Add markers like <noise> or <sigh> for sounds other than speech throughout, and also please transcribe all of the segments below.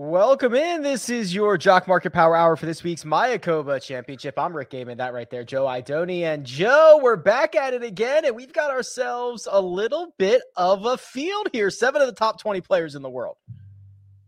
Welcome in. This is your Jock Market Power Hour for this week's Mayakoba Championship. I'm Rick Gehman, that right there, Joe Idoni. And Joe, we're back at it again, and we've got ourselves a little bit of a field here. Seven of the top 20 players in the world.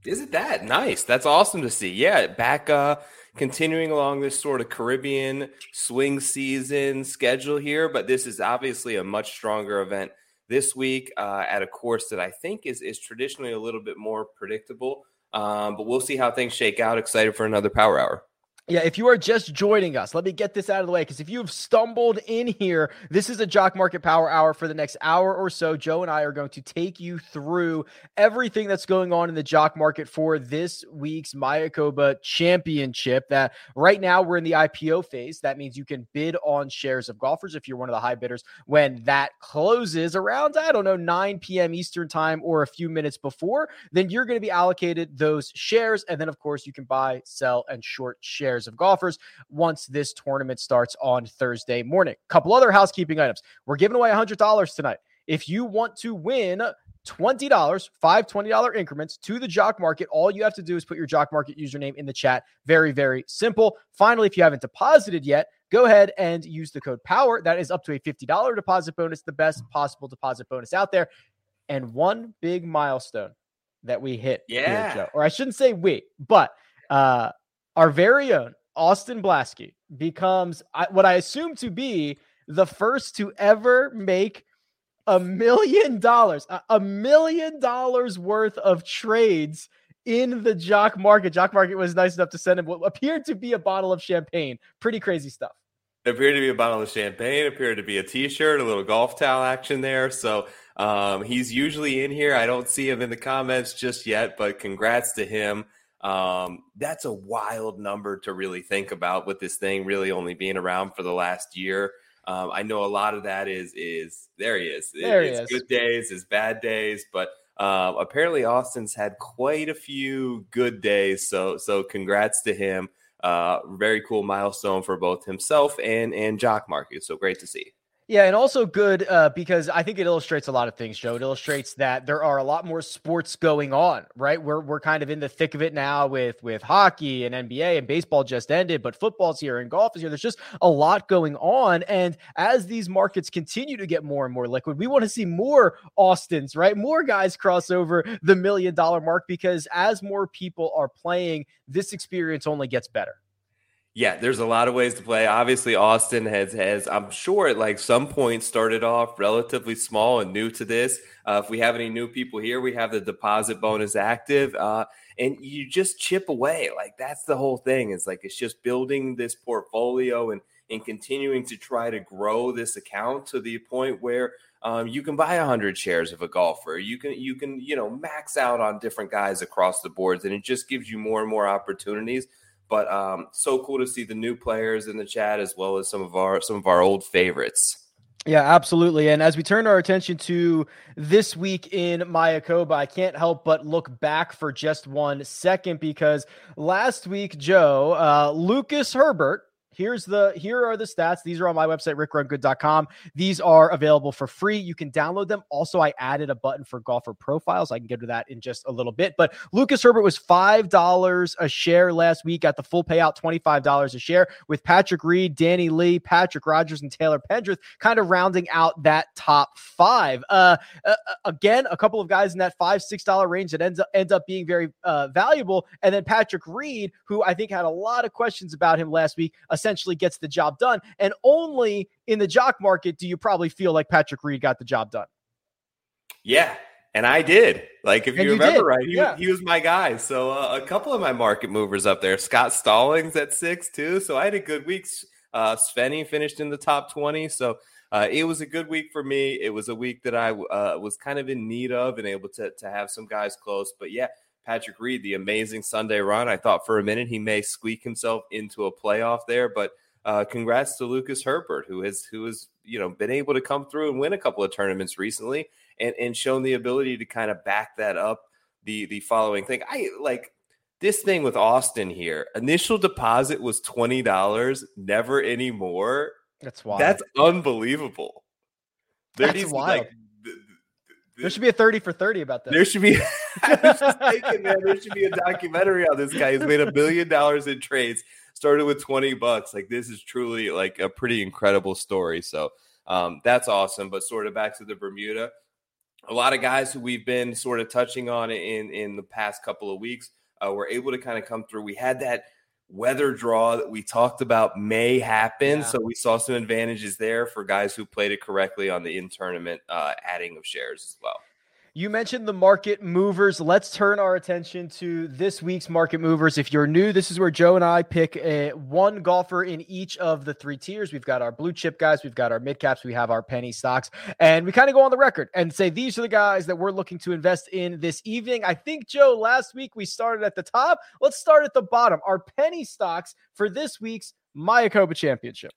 Isn't that nice? That's awesome to see. Yeah, back uh continuing along this sort of Caribbean swing season schedule here, but this is obviously a much stronger event this week uh, at a course that I think is is traditionally a little bit more predictable. Um, but we'll see how things shake out. Excited for another power hour. Yeah, if you are just joining us, let me get this out of the way because if you've stumbled in here, this is a Jock Market Power Hour for the next hour or so. Joe and I are going to take you through everything that's going on in the Jock Market for this week's Mayakoba Championship. That right now we're in the IPO phase. That means you can bid on shares of golfers if you're one of the high bidders. When that closes around, I don't know, 9 p.m. Eastern time or a few minutes before, then you're going to be allocated those shares. And then, of course, you can buy, sell, and short shares pairs of golfers once this tournament starts on Thursday morning. A couple other housekeeping items. We're giving away $100 tonight. If you want to win $20, five $20 increments to the Jock Market. All you have to do is put your Jock Market username in the chat. Very, very simple. Finally, if you haven't deposited yet, go ahead and use the code POWER. That is up to a $50 deposit bonus, the best possible deposit bonus out there. And one big milestone that we hit. Yeah. Here, or I shouldn't say we, but uh, our very own Austin Blaske becomes what I assume to be the first to ever make a million dollars, a million dollars worth of trades in the jock market. Jock market was nice enough to send him what appeared to be a bottle of champagne. Pretty crazy stuff. It appeared to be a bottle of champagne, appeared to be a t-shirt, a little golf towel action there. So um, he's usually in here. I don't see him in the comments just yet, but congrats to him. Um, that's a wild number to really think about with this thing really only being around for the last year. Um, I know a lot of that is is there he is. There it's he is. good days, it's bad days, but uh, apparently Austin's had quite a few good days. So so congrats to him. Uh, very cool milestone for both himself and and Jock Market. So great to see. Yeah, and also good uh, because I think it illustrates a lot of things, Joe. It illustrates that there are a lot more sports going on, right? We're we're kind of in the thick of it now with with hockey and NBA and baseball just ended, but football's here and golf is here. There's just a lot going on, and as these markets continue to get more and more liquid, we want to see more Austins, right? More guys cross over the million dollar mark because as more people are playing, this experience only gets better. Yeah, there's a lot of ways to play. Obviously, Austin has has I'm sure at like some point started off relatively small and new to this. Uh, if we have any new people here, we have the deposit bonus active, uh, and you just chip away. Like that's the whole thing. It's like it's just building this portfolio and and continuing to try to grow this account to the point where um, you can buy 100 shares of a golfer you can you can you know max out on different guys across the boards and it just gives you more and more opportunities but um, so cool to see the new players in the chat as well as some of our some of our old favorites. Yeah, absolutely. And as we turn our attention to this week in Mayakoba, I can't help but look back for just one second because last week, Joe, uh, Lucas Herbert, here's the here are the stats. These are on my website rickrungood.com these are available for free. You can download them. Also i added a button for golfer profiles. I can get to that in just a little bit. But lucas herbert was five dollars a share last week got the full payout $25 a share with patrick reed danny lee patrick Rodgers, and taylor pendrith kind of rounding out that top five. Uh, uh again a couple of guys in that five six dollar range that ends up ends up being very uh, valuable. And then patrick reed who i think had a lot of questions about him last week essentially gets the job done. And only in the jock market do you probably feel like Patrick Reed got the job done. Yeah. And I did. Like, if you, you remember did. right, he, yeah. he, was my guy. So, uh, a couple of my market movers up there. Scott Stallings at six, too. So, I had a good week. Uh, Svenny finished in the top 20. So, uh, it was a good week for me. It was a week that I uh, was kind of in need of and able to, to have some guys close. But yeah, Patrick Reed, the amazing Sunday run. I thought for a minute he may squeak himself into a playoff there, but uh, congrats to Lucas Herbert, who has who has you know been able to come through and win a couple of tournaments recently, and and shown the ability to kind of back that up. The the following thing, I like this thing with Austin here. Initial deposit was twenty dollars, never anymore. That's wild. That's unbelievable. There That's wild. Like, There should be a 30 for 30 about that. There should be <laughs> I was just <laughs> thinking, man, there should be a documentary on this guy. He's made a million dollars in trades, started with 20 bucks. Like this is truly like a pretty incredible story. So um, that's awesome. But sort of back to the Bermuda, a lot of guys who we've been sort of touching on in in the past couple of weeks uh, were able to kind of come through. We had that weather draw that we talked about may happen. Yeah. So we saw some advantages there for guys who played it correctly on the in tournament uh, adding of shares as well. You mentioned the market movers. Let's turn our attention to this week's market movers. If you're new, this is where Joe and I pick a, one golfer in each of the three tiers. We've got our blue chip guys, we've got our mid caps, we have our penny stocks, and we kind of go on the record and say these are the guys that we're looking to invest in this evening. I think, Joe, last week we started at the top. Let's start at the bottom. Our penny stocks for this week's Mayakoba Championship.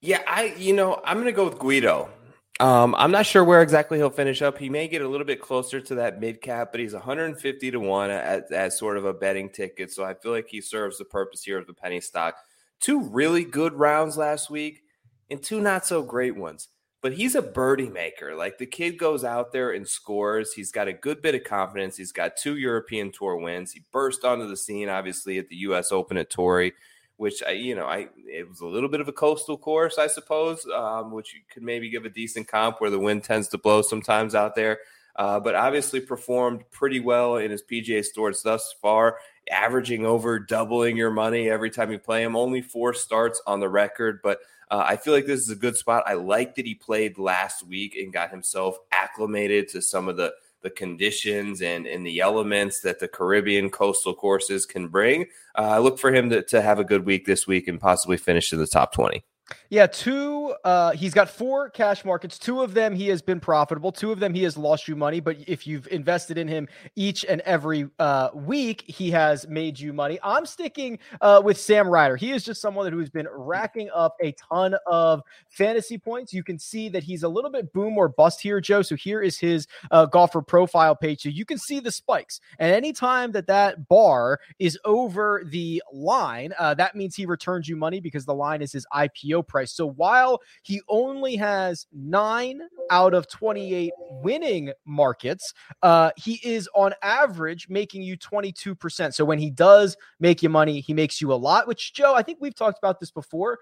Yeah, I, you know, I'm going to go with Guido. Um, I'm not sure where exactly he'll finish up. He may get a little bit closer to that mid cap, but he's 150 to one as, as sort of a betting ticket. So I feel like he serves the purpose here of the penny stock. Two really good rounds last week and two not so great ones. But he's a birdie maker. Like the kid goes out there and scores. He's got a good bit of confidence. He's got two European Tour wins. He burst onto the scene, obviously, at the U.S. Open at Torrey which I, you know, I it was a little bit of a coastal course, I suppose, um, which you could maybe give a decent comp where the wind tends to blow sometimes out there. Uh, but obviously performed pretty well in his PGA Tours thus far, averaging over doubling your money every time you play him. Only four starts on the record, but uh, I feel like this is a good spot. I like that he played last week and got himself acclimated to some of the the conditions and, and the elements that the Caribbean coastal courses can bring. Uh, I look for him to, to have a good week this week and possibly finish in the top 20. Yeah, two. Uh, he's got four cash markets. Two of them he has been profitable. Two of them he has lost you money. But if you've invested in him each and every uh, week, he has made you money. I'm sticking uh, with Sam Ryder. He is just someone who's been racking up a ton of fantasy points. You can see that he's a little bit boom or bust here, Joe. So here is his uh, golfer profile page. So you can see the spikes. And anytime that that bar is over the line, uh, that means he returns you money because the line is his IPO price. So while he only has nine out of 28 winning markets, uh, he is on average making you 22%. So when he does make you money, he makes you a lot, which, Joe, I think we've talked about this before.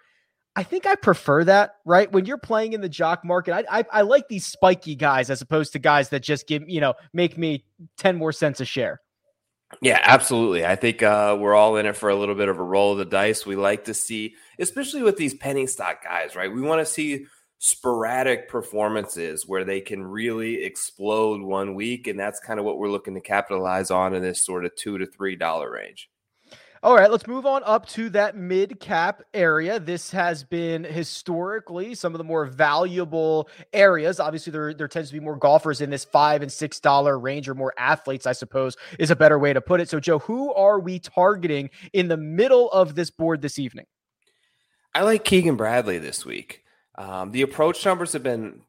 I think I prefer that, right? When you're playing in the jock market, I, I, I like these spiky guys as opposed to guys that just give, you know, make me 10 more cents a share. Yeah, absolutely. I think uh, we're all in it for a little bit of a roll of the dice. We like to see, especially with these penny stock guys, right? We want to see sporadic performances where they can really explode one week, and that's kind of what we're looking to capitalize on in this sort of two to three dollar range. All right, let's move on up to that mid cap area. This has been historically some of the more valuable areas. Obviously, there, there tends to be more golfers in this five and six dollar range, or more athletes, I suppose, is a better way to put it. So, Joe, who are we targeting in the middle of this board this evening? I like Keegan Bradley this week. Um, the approach numbers have been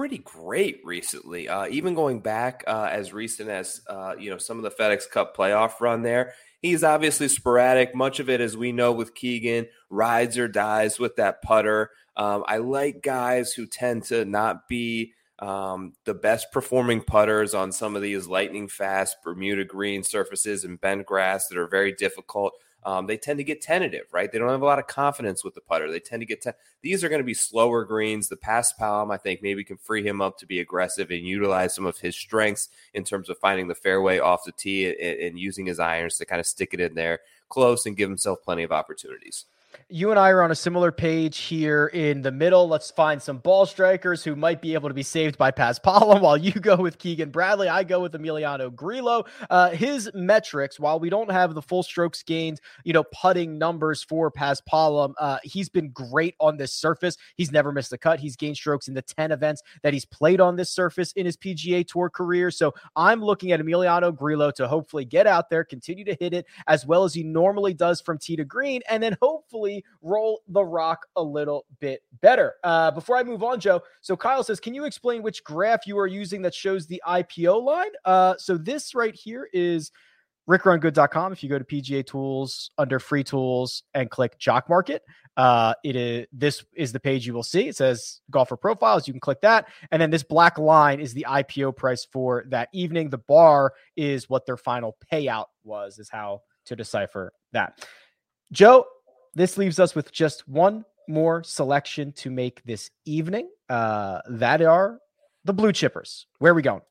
pretty great recently. Uh, even going back uh, as recent as uh, you know some of the FedEx Cup playoff run there, He's obviously sporadic. Much of it, as we know with Keegan, rides or dies with that putter. Um, I like guys who tend to not be um, the best performing putters on some of these lightning fast Bermuda green surfaces and bent grass that are very difficult um, they tend to get tentative, right? They don't have a lot of confidence with the putter. They tend to get these are going to be slower greens. The Paspalum, I think, maybe can free him up to be aggressive and utilize some of his strengths in terms of finding the fairway off the tee and, and using his irons to kind of stick it in there close and give himself plenty of opportunities you and I are on a similar page here in the middle. Let's find some ball strikers who might be able to be saved by Paspalum. <laughs> While you go with Keegan Bradley, I go with Emiliano Grillo. Uh, his metrics, while we don't have the full strokes gained, you know, putting numbers for Paspalum, uh, he's been great on this surface. He's never missed a cut. He's gained strokes in the 10 events that he's played on this surface in his PGA Tour career. So I'm looking at Emiliano Grillo to hopefully get out there, continue to hit it as well as he normally does from tee to green, and then hopefully roll the rock a little bit better. Uh, before I move on, Joe, so Kyle says, can you explain which graph you are using that shows the IPO line? Uh, so this right here is rickrungood.com. If you go to PGA Tools under free tools and click Jock Market, uh, it is this is the page you will see. It says golfer profiles. You can click that, and then this black line is the IPO price for that evening. The bar is what their final payout was. Is how to decipher that. Joe, this leaves us with just one more selection to make this evening. Uh, that are the blue chippers. Where are we going?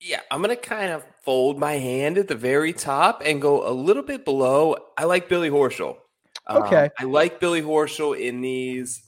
Yeah, I'm going to kind of fold my hand at the very top and go a little bit below. I like Billy Horschel. Um, okay. Um, I like Billy Horschel in these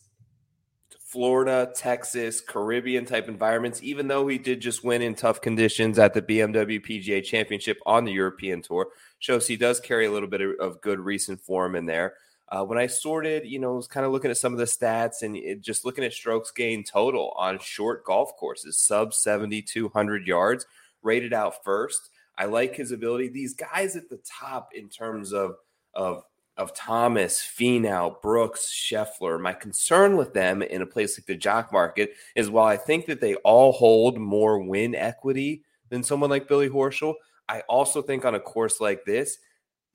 Florida, Texas, Caribbean type environments, even though he did just win in tough conditions at the BMW PGA Championship on the European Tour. Shows he does carry a little bit of, of good recent form in there. Uh, when I sorted, you know, was kind of looking at some of the stats and it, just looking at strokes gained total on short golf courses, sub 7,200 yards rated out first. I like his ability. These guys at the top in terms of of of Thomas, Finau, Brooks, Scheffler. My concern with them in a place like the jock market is while I think that they all hold more win equity than someone like Billy Horschel, I also think on a course like this,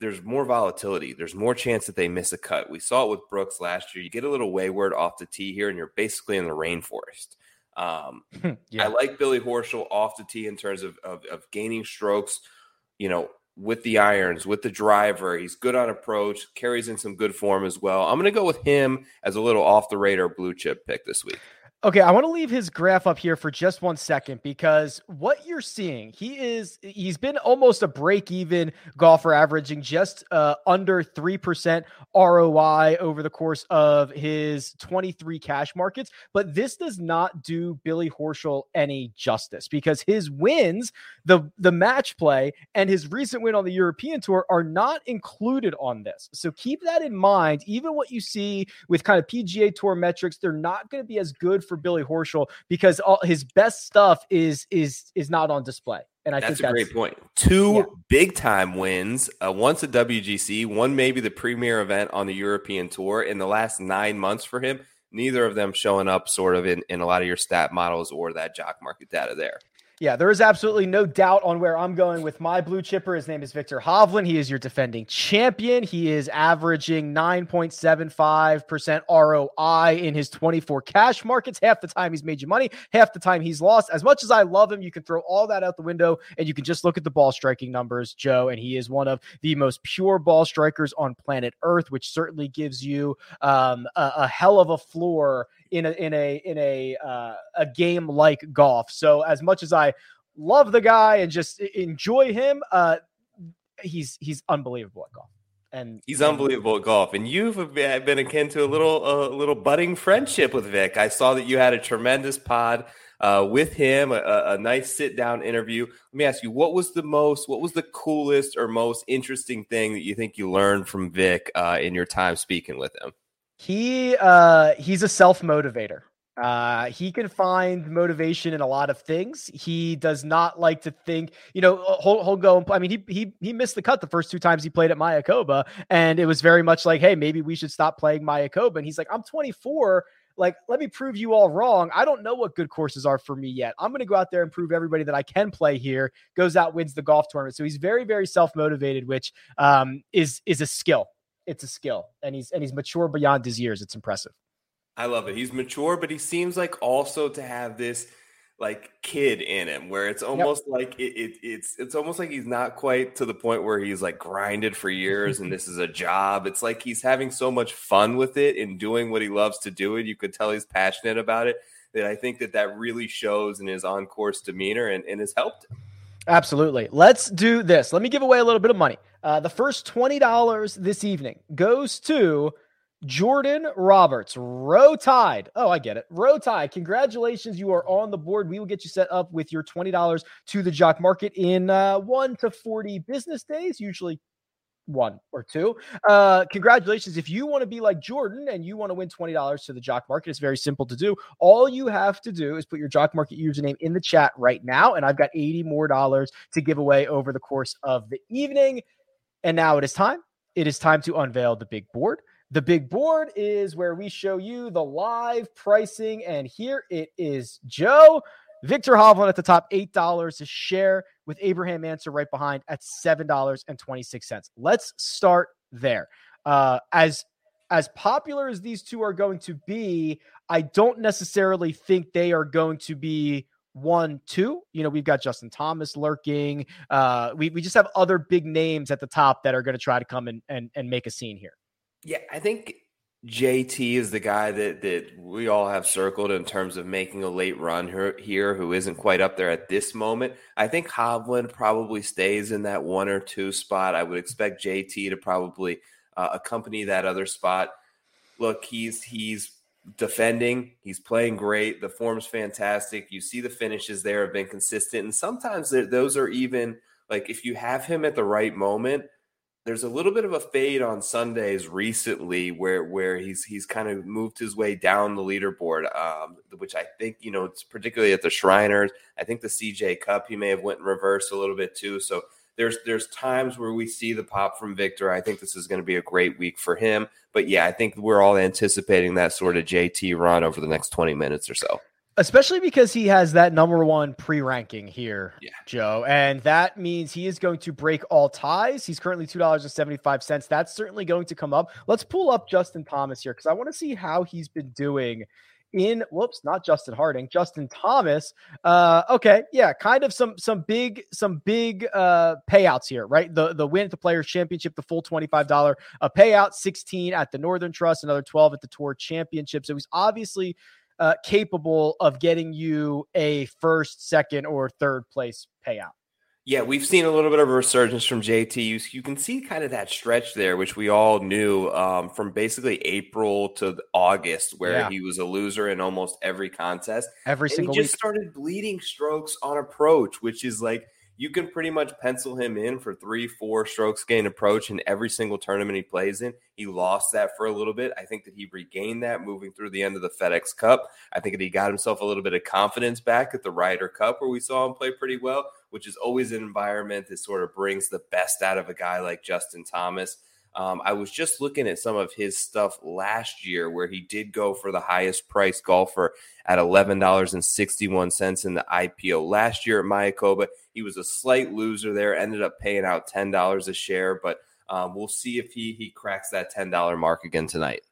there's more volatility. There's more chance that they miss a cut. We saw it with Brooks last year. You get a little wayward off the tee here, and you're basically in the rainforest. Um, <laughs> yeah. I like Billy Horschel off the tee in terms of, of, of gaining strokes, you know, with the irons, with the driver. He's good on approach, carries in some good form as well. I'm going to go with him as a little off the radar blue chip pick this week. Okay, I want to leave his graph up here for just one second because what you're seeing, he is he's been almost a break even golfer averaging just uh, under 3% ROI over the course of his 23 cash markets, but this does not do Billy Horschel any justice because his wins, the the match play and his recent win on the European Tour are not included on this. So keep that in mind. Even what you see with kind of PGA Tour metrics, they're not going to be as good for Billy Horschel because all his best stuff is is is not on display. And I that's think that's a great point. Two yeah. big time wins, uh, once a WGC, one maybe the premier event on the European Tour in the last nine months for him. Neither of them showing up sort of in, in a lot of your stat models or that jock market data there. Yeah, there is absolutely no doubt on where I'm going with my blue chipper. His name is Viktor Hovland. He is your defending champion. He is averaging 9.75% ROI in his 24 cash markets. Half the time he's made you money, half the time he's lost. As much as I love him, you can throw all that out the window and you can just look at the ball striking numbers, Joe. And he is one of the most pure ball strikers on planet Earth, which certainly gives you um, a, a hell of a floor in a in a in a uh, a game like golf. So as much as I love the guy and just enjoy him, uh, he's he's unbelievable at golf. And he's unbelievable at golf. And you've been akin to a little a little budding friendship with Vic. I saw that you had a tremendous pod uh, with him, a, a nice sit down interview. Let me ask you, what was the most, what was the coolest or most interesting thing that you think you learned from Vic uh, in your time speaking with him? He uh he's a self motivator. Uh, he can find motivation in a lot of things. He does not like to think, you know, uh, he'll, he'll go and I mean, he, he, he missed the cut the first two times he played at Mayakoba. And it was very much like, Hey, maybe we should stop playing Mayakoba. And he's like, I'm 24. Like, let me prove you all wrong. I don't know what good courses are for me yet. I'm going to go out there and prove everybody that I can play here. Goes out, wins the golf tournament. So he's very, very self motivated, which um, is is a skill it's a skill, and he's and he's mature beyond his years. It's impressive. I love it. He's mature, but he seems like also to have this like kid in him where it's almost yep. like it, it, it's it's almost like he's not quite to the point where he's like grinded for years and <laughs> this is a job it's like he's having so much fun with it and doing what he loves to do and you could tell he's passionate about it that i think that that really shows in his on course demeanor and, and has helped him Absolutely. Let's do this. Let me give away a little bit of money. Uh, the first $20 this evening goes to Jordan Roberts. Row tide. Oh, I get it. Row tide. Congratulations. You are on the board. We will get you set up with your $20 to the jock market in uh, one to 40 business days, usually one or two. Uh, congratulations. If you want to be like Jordan and you want to win $20 to the Jock Market, it's very simple to do. All you have to do is put your Jock Market username in the chat right now. And I've got 80 more dollars to give away over the course of the evening. And now it is time. It is time to unveil the big board. The big board is where we show you the live pricing. And here it is, Joe. Viktor Hovland at the top, $8 a share with Abraham Ancer right behind at $7.26. Let's start there. Uh, as as popular as these two are going to be, I don't necessarily think they are going to be one, two. You know, we've got Justin Thomas lurking. Uh, we, we just have other big names at the top that are going to try to come and, and, and make a scene here. Yeah, I think JT is the guy that that we all have circled in terms of making a late run here, here who isn't quite up there at this moment. I think Hovland probably stays in that one or two spot. I would expect JT to probably uh, accompany that other spot. Look, he's he's defending. He's playing great. The form's fantastic. You see the finishes there have been consistent, and sometimes those are even like if you have him at the right moment. There's a little bit of a fade on Sundays recently where where he's he's kind of moved his way down the leaderboard, um, which I think you know it's particularly at the Shriners. I think the CJ Cup he may have went in reverse a little bit too. So there's there's times where we see the pop from Viktor. I think this is going to be a great week for him. But yeah, I think we're all anticipating that sort of JT run over the next 20 minutes or so. Especially because he has that number one pre ranking here, yeah. Joe. And that means he is going to break all ties. He's currently $2.75. That's certainly going to come up. Let's pull up Justin Thomas here because I want to see how he's been doing in whoops, not Justin Harding, Justin Thomas. Uh, okay, yeah, kind of some some big some big uh payouts here, right? The the win at the Players Championship, the full twenty five dollar a payout, sixteen at the Northern Trust, another twelve at the Tour Championship. So he's obviously uh, capable of getting you a first, second, or third place payout. Yeah, we've seen a little bit of a resurgence from JT. You, you can see kind of that stretch there, which we all knew um, from basically April to August, where yeah. he was a loser in almost every contest. Every and single he just week. started bleeding strokes on approach, which is like you can pretty much pencil him in for three, four strokes gain approach in every single tournament he plays in. He lost that for a little bit. I think that he regained that moving through the end of the FedEx Cup. I think that he got himself a little bit of confidence back at the Ryder Cup, where we saw him play pretty well, which is always an environment that sort of brings the best out of a guy like Justin Thomas. Um, I was just looking at some of his stuff last year where he did go for the highest priced golfer at $11.61 in the IPO. Last year at Mayakoba, he was a slight loser there, ended up paying out $10 a share, but um, we'll see if he, he cracks that $10 mark again tonight.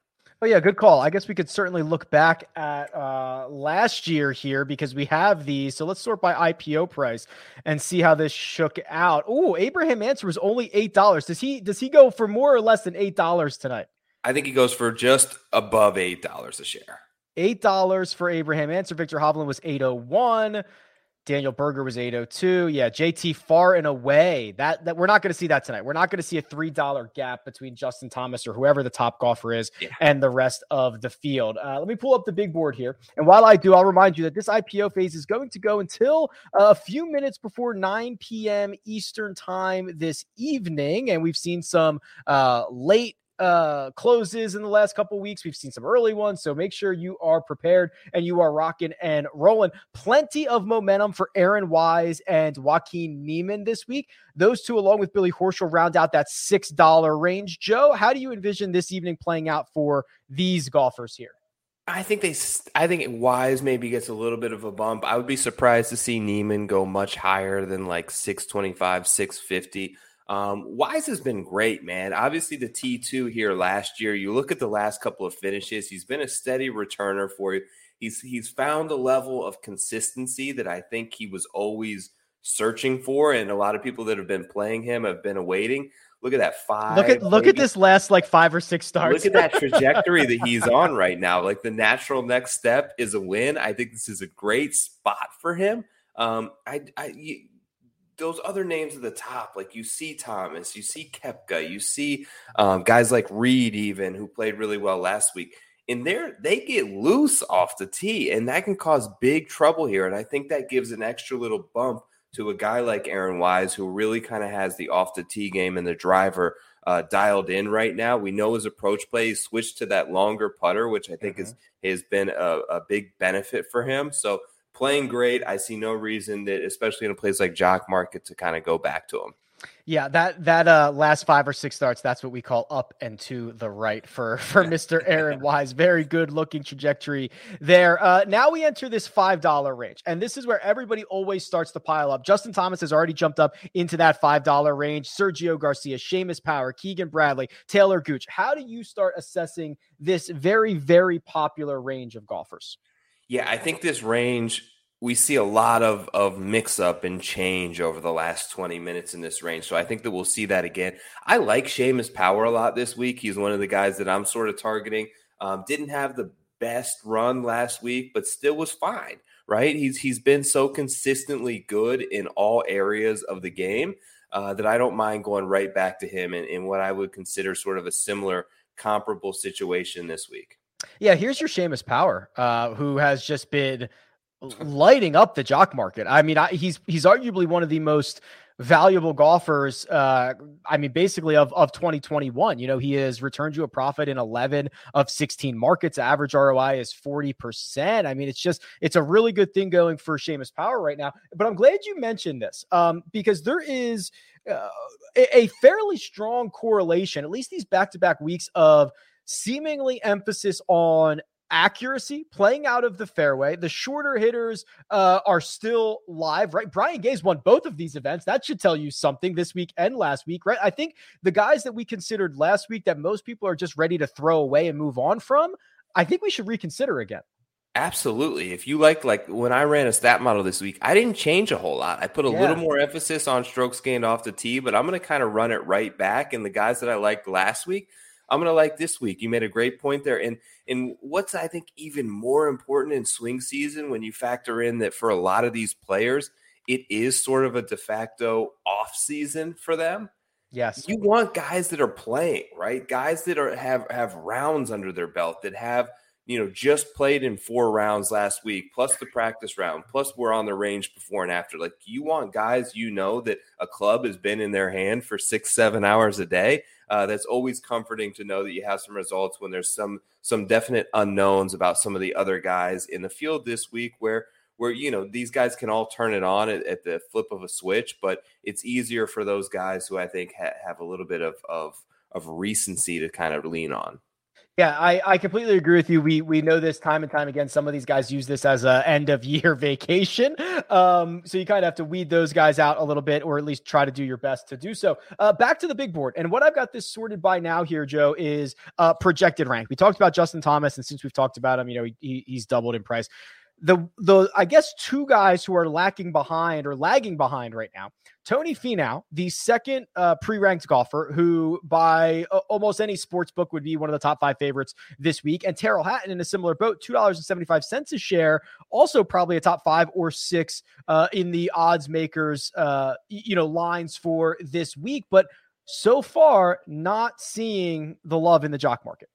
Oh yeah, good call. I guess we could certainly look back at uh, last year here because we have these. So let's sort by IPO price and see how this shook out. Oh, Abraham Ancer was only eight dollars. Does he does he go for more or less than eight dollars tonight? I think he goes for just above eight dollars a share. Eight dollars for Abraham Ancer. Viktor Hovland was eight oh one. Daniel Berger was 802. Yeah, JT far and away. That that we're not going to see that tonight. We're not going to see a $3 gap between Justin Thomas or whoever the top golfer is yeah. and the rest of the field. Uh, let me pull up the big board here. And while I do, I'll remind you that this IPO phase is going to go until uh, a few minutes before 9 p.m. Eastern time this evening. And we've seen some uh, late uh closes in the last couple weeks. We've seen some early ones, so make sure you are prepared and you are rocking and rolling. Plenty of momentum for Aaron Wise and Joaquin Niemann this week. Those two, along with Billy Horschel, round out that six dollar range. Joe, how do you envision this evening playing out for these golfers here? I think they. I think Wise maybe gets a little bit of a bump. I would be surprised to see Niemann go much higher than like six twenty five, six fifty. Um, Wise has been great, man. Obviously, the T2 here last year, you look at the last couple of finishes, he's been a steady returner for you. He's he's found a level of consistency that I think he was always searching for, and a lot of people that have been playing him have been awaiting. Look at that five. Look at look at this last like five or six starts. Look at that trajectory that <laughs> he's on right now. Like the natural next step is a win. I think this is a great spot for him. Um, I, I those other names at the top, like you see Thomas, you see Koepka, you see um, guys like Reed, even who played really well last week. And there, they get loose off the tee, and that can cause big trouble here. And I think that gives an extra little bump to a guy like Aaron Wise, who really kind of has the off the tee game and the driver uh, dialed in right now. We know his approach play he switched to that longer putter, which I think mm-hmm. is has been a, a big benefit for him. So playing great. I see no reason that, especially in a place like Jock Market, to kind of go back to him. Yeah, that that uh last five or six starts, that's what we call up and to the right for <laughs> for Mr. Aaron Wise. Very good looking trajectory there. Uh now we enter this five dollar range, and this is where everybody always starts to pile up. Justin Thomas has already jumped up into that five dollar range. Sergio Garcia, Seamus Power, Keegan Bradley, Taylor Gooch. How do you start assessing this very, very popular range of golfers? Yeah, I think this range we see a lot of of mix up and change over the last 20 minutes in this range. So I think that we'll see that again. I like Seamus Power a lot this week. He's one of the guys that I'm sort of targeting. Um, didn't have the best run last week, but still was fine, right? He's he's been so consistently good in all areas of the game uh, that I don't mind going right back to him in, in what I would consider sort of a similar comparable situation this week. Yeah, here's your Seamus Power, uh, who has just been <laughs> lighting up the jock market. I mean, I, he's he's arguably one of the most valuable golfers uh i mean basically of of 2021 you know he has returned you a profit in 11 of 16 markets. Average roi is 40% i mean it's just it's a really good thing going for Seamus Power right now. But i'm glad you mentioned this um because there is uh, a, a fairly strong correlation at least these back-to-back weeks of seemingly emphasis on accuracy playing out of the fairway. The shorter hitters uh, are still live, right? Brian Gay's won both of these events. That should tell you something this week and last week, right? I think the guys that we considered last week that most people are just ready to throw away and move on from, I think we should reconsider again. Absolutely. If you like, like when I ran a stat model this week, I didn't change a whole lot. I put a yeah. little more emphasis on strokes gained off the tee, but I'm going to kind of run it right back. And the guys that I liked last week, I'm going to like this week. You made a great point there. And and what's I think even more important in swing season when you factor in that for a lot of these players, it is sort of a de facto off season for them. Yes. You want guys that are playing, right? Guys that are have have rounds under their belt that have you know, just played in four rounds last week, plus the practice round, plus we're on the range before and after. Like you want guys you know that a club has been in their hand for six, seven hours a day. Uh, that's always comforting to know that you have some results when there's some some definite unknowns about some of the other guys in the field this week where where you know these guys can all turn it on at, at the flip of a switch, but it's easier for those guys who I think ha- have a little bit of of of recency to kind of lean on. Yeah, I, I completely agree with you. We we know this time and time again. Some of these guys use this as a end of year <laughs> vacation. Um, so you kind of have to weed those guys out a little bit, or at least try to do your best to do so. Uh, back to the big board, and what I've got this sorted by now here, Joe, is uh, projected rank. We talked about Justin Thomas, and since we've talked about him, you know he, he's doubled in price the the I guess two guys who are lacking behind or lagging behind right now. Tony Finau, the second uh, pre-ranked golfer, who by uh, almost any sports book would be one of the top five favorites this week, and Tyrrell Hatton in a similar boat, two dollars and seventy-five cents a share, also probably a top five or six uh, in the odds makers, uh, you know, lines for this week. But so far, not seeing the love in the jock market.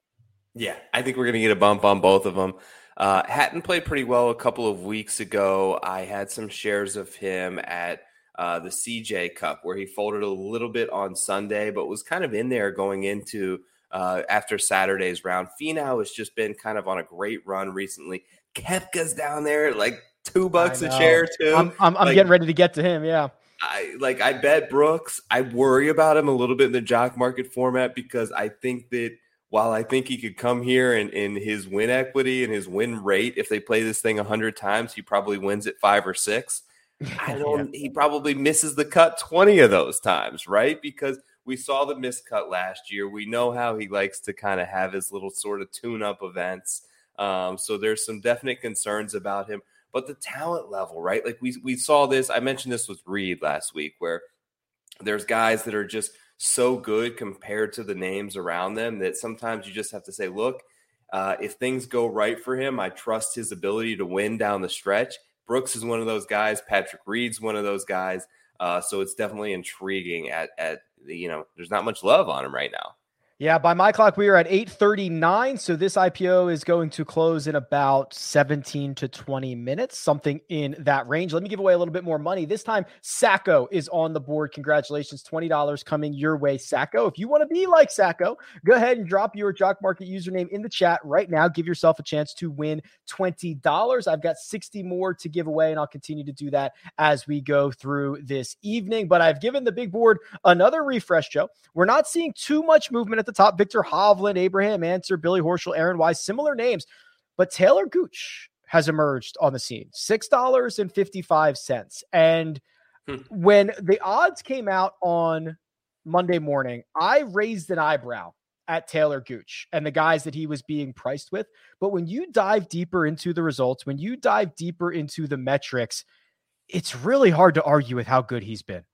Yeah, I think we're going to get a bump on both of them. Uh, Hatton played pretty well a couple of weeks ago. I had some shares of him at uh, the CJ Cup where he folded a little bit on Sunday, but was kind of in there going into uh, after Saturday's round. Finau has just been kind of on a great run recently. Koepka's down there like two bucks a share too. I'm, I'm, I'm like, getting ready to get to him. Yeah. I like I bet Brooks. I worry about him a little bit in the jock market format because I think that – while I think he could come here and in his win equity and his win rate, if they play this thing a hundred times, he probably wins it five or six. <laughs> I don't. yeah. He probably misses the cut twenty of those times, right? Because we saw the miscut last year. We know how he likes to kind of have his little sort of tune-up events. Um, so there's some definite concerns about him. But the talent level, right? Like we we saw this. I mentioned this with Reed last week, where there's guys that are just so good compared to the names around them that sometimes you just have to say, look, uh, if things go right for him, I trust his ability to win down the stretch. Brooks is one of those guys. Patrick Reed's one of those guys. Uh, so it's definitely intriguing. At at you know, there's not much love on him right now. Yeah, by my clock, we are at 8:39. So this IPO is going to close in about 17 to 20 minutes, something in that range. Let me give away a little bit more money. This time, Sacco is on the board. Congratulations, $20 coming your way, Sacco. If you want to be like Sacco, go ahead and drop your Jock Market username in the chat right now. Give yourself a chance to win $20. I've got 60 more to give away, and I'll continue to do that as we go through this evening. But I've given the big board another refresh, Joe. We're not seeing too much movement at the top. Viktor Hovland, Abraham Ancer, Billy Horschel, Aaron Wise, similar names. But Taylor Gooch has emerged on the scene. $6.55. And hmm. when the odds came out on Monday morning, I raised an eyebrow at Taylor Gooch and the guys that he was being priced with. But when you dive deeper into the results, when you dive deeper into the metrics, it's really hard to argue with how good he's been.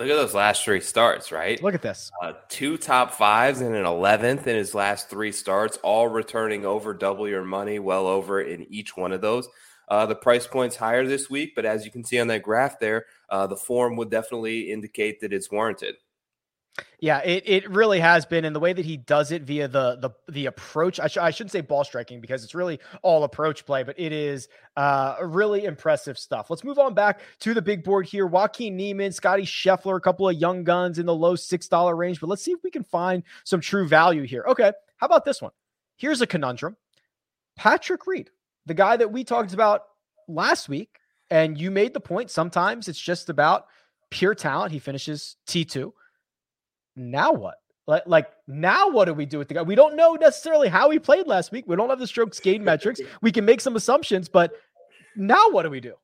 Look at those last three starts, right? Look at this. Uh, two top fives and an 11th in his last three starts, all returning over double your money, well over in each one of those. Uh, the price point's higher this week, but as you can see on that graph there, uh, the form would definitely indicate that it's warranted. Yeah, it, it really has been, and the way that he does it via the the the approach. I, sh- I shouldn't say ball striking because it's really all approach play, but it is uh, really impressive stuff. Let's move on back to the big board here. Joaquin Niemann, Scotty Scheffler, a couple of young guns in the low six dollar range, but let's see if we can find some true value here. Okay, how about this one? Here's a conundrum: Patrick Reed, the guy that we talked about last week, and you made the point. Sometimes it's just about pure talent. He finishes T two now what? Like, like now what do we do with the guy? We don't know necessarily how he played last week. We don't have the strokes gain metrics. <laughs> We can make some assumptions, but now what do we do?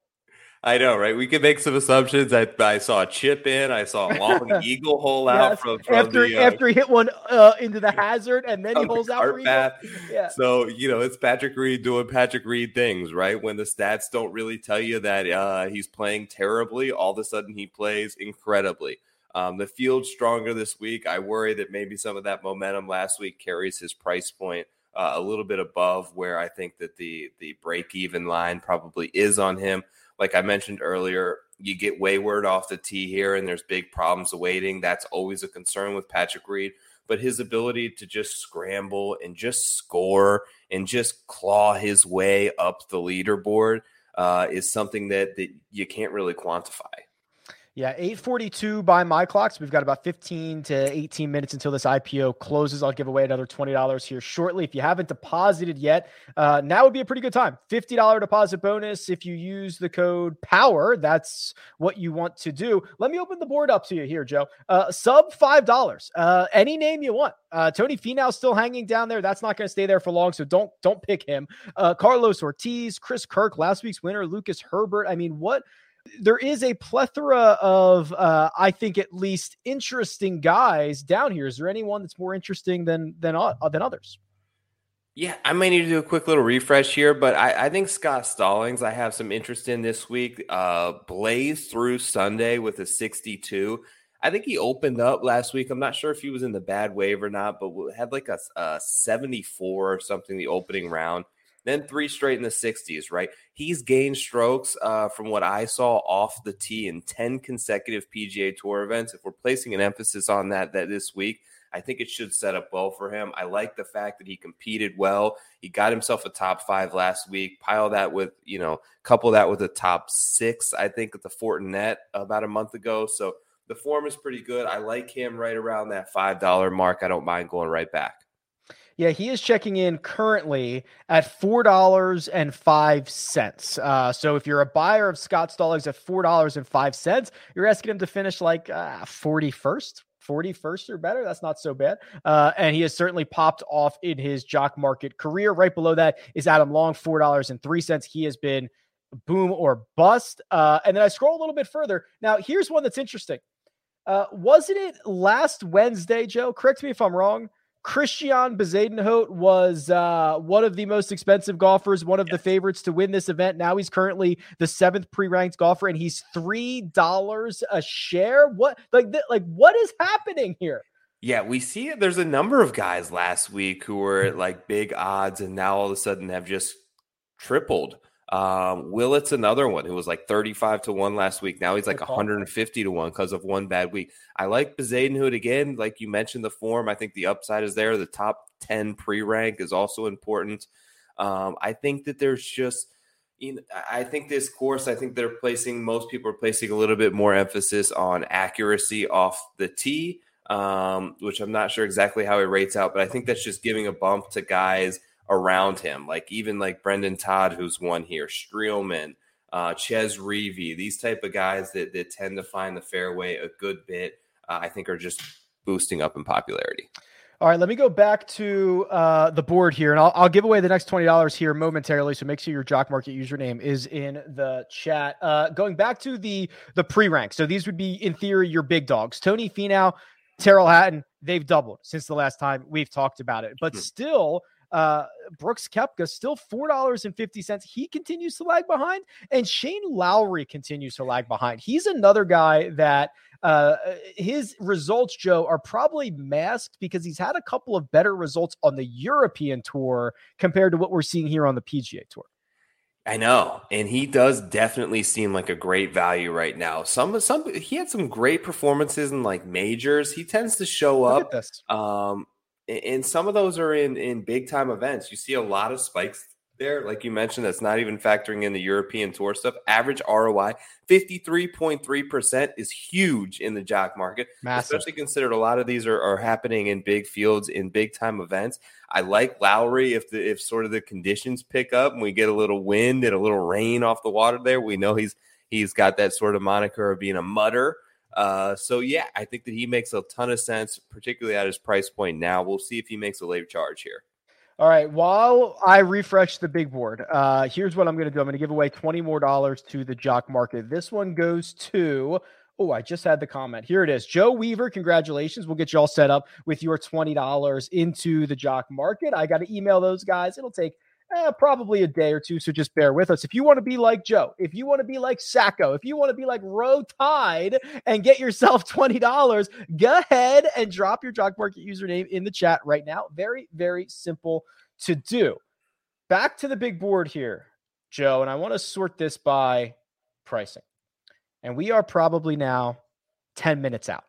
I know, right? We can make some assumptions. I, I saw a chip in. I saw a long <laughs> eagle hole out yes. from, from after the, uh, after he hit one uh, into the <laughs> hazard, and then he holes the out for. Yeah. So you know, it's Patrick Reed doing Patrick Reed things, right? When the stats don't really tell you that uh, he's playing terribly, all of a sudden he plays incredibly. Um, the field stronger this week. I worry that maybe some of that momentum last week carries his price point uh, a little bit above where I think that the the break even line probably is on him. Like I mentioned earlier, you get wayward off the tee here, and there's big problems awaiting. That's always a concern with Patrick Reed. But his ability to just scramble and just score and just claw his way up the leaderboard uh, is something that that you can't really quantify. Yeah, 842 by my clocks. We've got about 15 to 18 minutes until this IPO closes. I'll give away another $20 here shortly. If you haven't deposited yet, uh, now would be a pretty good time. $50 deposit bonus if you use the code POWER. That's what you want to do. Let me open the board up to you here, Joe. Uh, sub $5. Uh, any name you want. Uh, Tony Finau still hanging down there. That's not going to stay there for long, so don't don't pick him. Uh, Carlos Ortiz, Chris Kirk, last week's winner, Lucas Herbert. I mean, what – there is a plethora of, uh, I think, at least interesting guys down here. Is there anyone that's more interesting than than uh, than others? Yeah, I may need to do a quick little refresh here, but I, I think Scott Stallings, I have some interest in this week. Uh, blazed through Sunday with a 62. I think he opened up last week. I'm not sure if he was in the bad wave or not, but had like a, a 74 or something the opening round then three straight in the 60s, right? He's gained strokes uh, from what I saw off the tee in 10 consecutive PGA Tour events. If we're placing an emphasis on that, that this week, I think it should set up well for him. I like the fact that he competed well. He got himself a top five last week. Pile that with, you know, couple that with a top six, I think, at the Fortinet about a month ago. So the form is pretty good. I like him right around that $5 mark. I don't mind going right back. Yeah, he is checking in currently at four dollars and five cents. Uh, so if you're a buyer of Scott Stallings at four dollars and five cents, you're asking him to finish like forty uh, first. 41st or better. That's not so bad. Uh, and he has certainly popped off in his jock market career. Right below that is Adam Long, $4.03. He has been boom or bust. Uh, and then I scroll a little bit further. Now, here's one that's interesting. Uh, wasn't it last Wednesday, Joe? Correct me if I'm wrong. Christiaan Bezuidenhout was uh, one of the most expensive golfers, one of yes. the favorites to win this event. Now he's currently the seventh pre-ranked golfer, and he's three dollars a share. What like th- like what is happening here? Yeah, we see there's a number of guys last week who were at like big odds, and now all of a sudden have just tripled Um, Willett's another one who was like 35 to 1 last week. Now he's like 150 to 1 because of one bad week. I like Bezuidenhout again. Like you mentioned, the form, I think the upside is there. The top 10 pre rank is also important. Um, I think that there's just, you know, I think this course, I think they're placing, most people are placing a little bit more emphasis on accuracy off the tee, um, which I'm not sure exactly how it rates out, but I think that's just giving a bump to guys around him, like even like Brendon Todd, who's won here, Streelman, uh, Chez Reavie, these type of guys that, that tend to find the fairway a good bit, uh, I think are just boosting up in popularity. All right, let me go back to uh, the board here, and I'll, I'll give away the next twenty dollars here momentarily. So make sure your Jock Market username is in the chat. Uh, going back to the the pre rank, so these would be in theory your big dogs: Tony Finau, Tyrrell Hatton. They've doubled since the last time we've talked about it, but hmm. still uh, Brooks Koepka still four dollars and fifty cents. He continues to lag behind, and Shane Lowry continues to lag behind. He's another guy that uh, his results, Joe, are probably masked because he's had a couple of better results on the European tour compared to what we're seeing here on the PGA tour. I know, and he does definitely seem like a great value right now. Some some he had some great performances in like majors. He tends to show Look up. Um, and some of those are in in big time events. You see a lot of spikes there, like you mentioned, that's not even factoring in the European Tour stuff. Average ROI, 53.3% is huge in the jock market, Massive. especially considered a lot of these are, are happening in big fields in big time events. I like Lowry if the if sort of the conditions pick up and we get a little wind and a little rain off the water there. We know he's he's got that sort of moniker of being a mutter. Uh, so yeah, I think that he makes a ton of sense, particularly at his price point now. We'll see if he makes a late charge here. All right. While I refresh the big board, uh, here's what I'm going to do. I'm going to give away 20 more dollars to the jock market. This one goes to. Oh, I just had the comment. Here it is. Joe Weaver, congratulations. We'll get you all set up with your $20 into the jock market. I got to email those guys. It'll take eh, probably a day or two. So just bear with us. If you want to be like Joe, if you want to be like Sacco, if you want to be like Row Tide and get yourself <laughs> $20, go ahead and drop your Jock Market username in the chat right now. Very, very simple to do. Back to the big board here, Joe, and I want to sort this by pricing. And we are probably now 10 minutes out.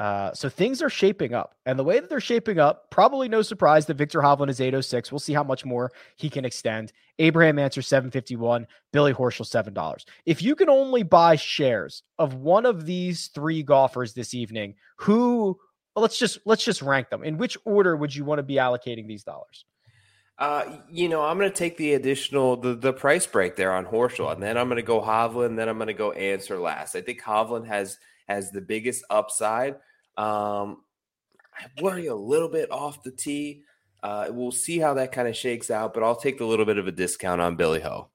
Uh, so things are shaping up. And the way that they're shaping up, probably no surprise that Viktor Hovland is 806. We'll see how much more he can extend. Abraham Ancer 751, Billy Horschel $7. If you can only buy shares of one of these three golfers this evening, who let's just let's just rank them. In which order would you want to be allocating these dollars? Uh, you know, I'm going to take the additional the, the price break there on Horschel, and then I'm going to go Hovland, then I'm going to go Ancer last. I think Hovland has has the biggest upside. Um, I worry a little bit off the tee. Uh, we'll see how that kind of shakes out, but I'll take a little bit of a discount on Billy Ho.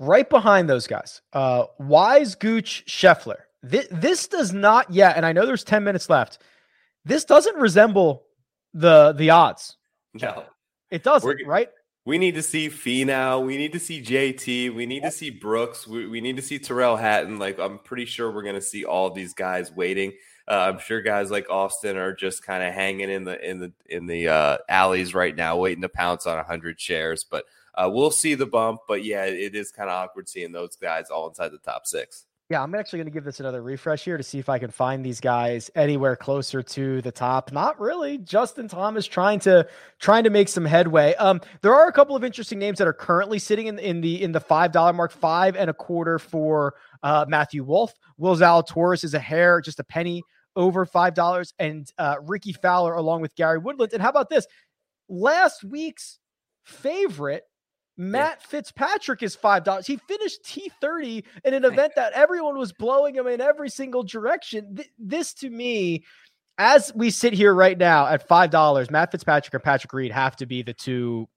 Right behind those guys, uh, Wise, Gooch, Scheffler. This, this does not yet, and I know there's 10 minutes left. This doesn't resemble the the odds. No, it doesn't. We're, right? We need to see Fee now. We need to see JT. We need to see Brooks. We, we need to see Tyrrell Hatton. Like I'm pretty sure we're going to see all these guys waiting. Uh, I'm sure guys like Austin are just kind of hanging in the in the in the uh, alleys right now, waiting to pounce on hundred shares. But uh, we'll see the bump. But yeah, it is kind of awkward seeing those guys all inside the top six. Yeah, I'm actually going to give this another refresh here to see if I can find these guys anywhere closer to the top. Not really. Justin Thomas trying to trying to make some headway. Um, there are a couple of interesting names that are currently sitting in, in the in the five dollar mark, five and a quarter for uh, Matthew Wolff. Will Zalatoris is a hair, just a penny over $5. And uh, Rickie Fowler along with Gary Woodland. And how about this? Last week's favorite, Matt yeah. Fitzpatrick, is $5. He finished T30 in an <laughs> event that everyone was blowing him in every single direction. Th- this to me, as we sit here right now at $5, Matt Fitzpatrick and Patrick Reed have to be the two,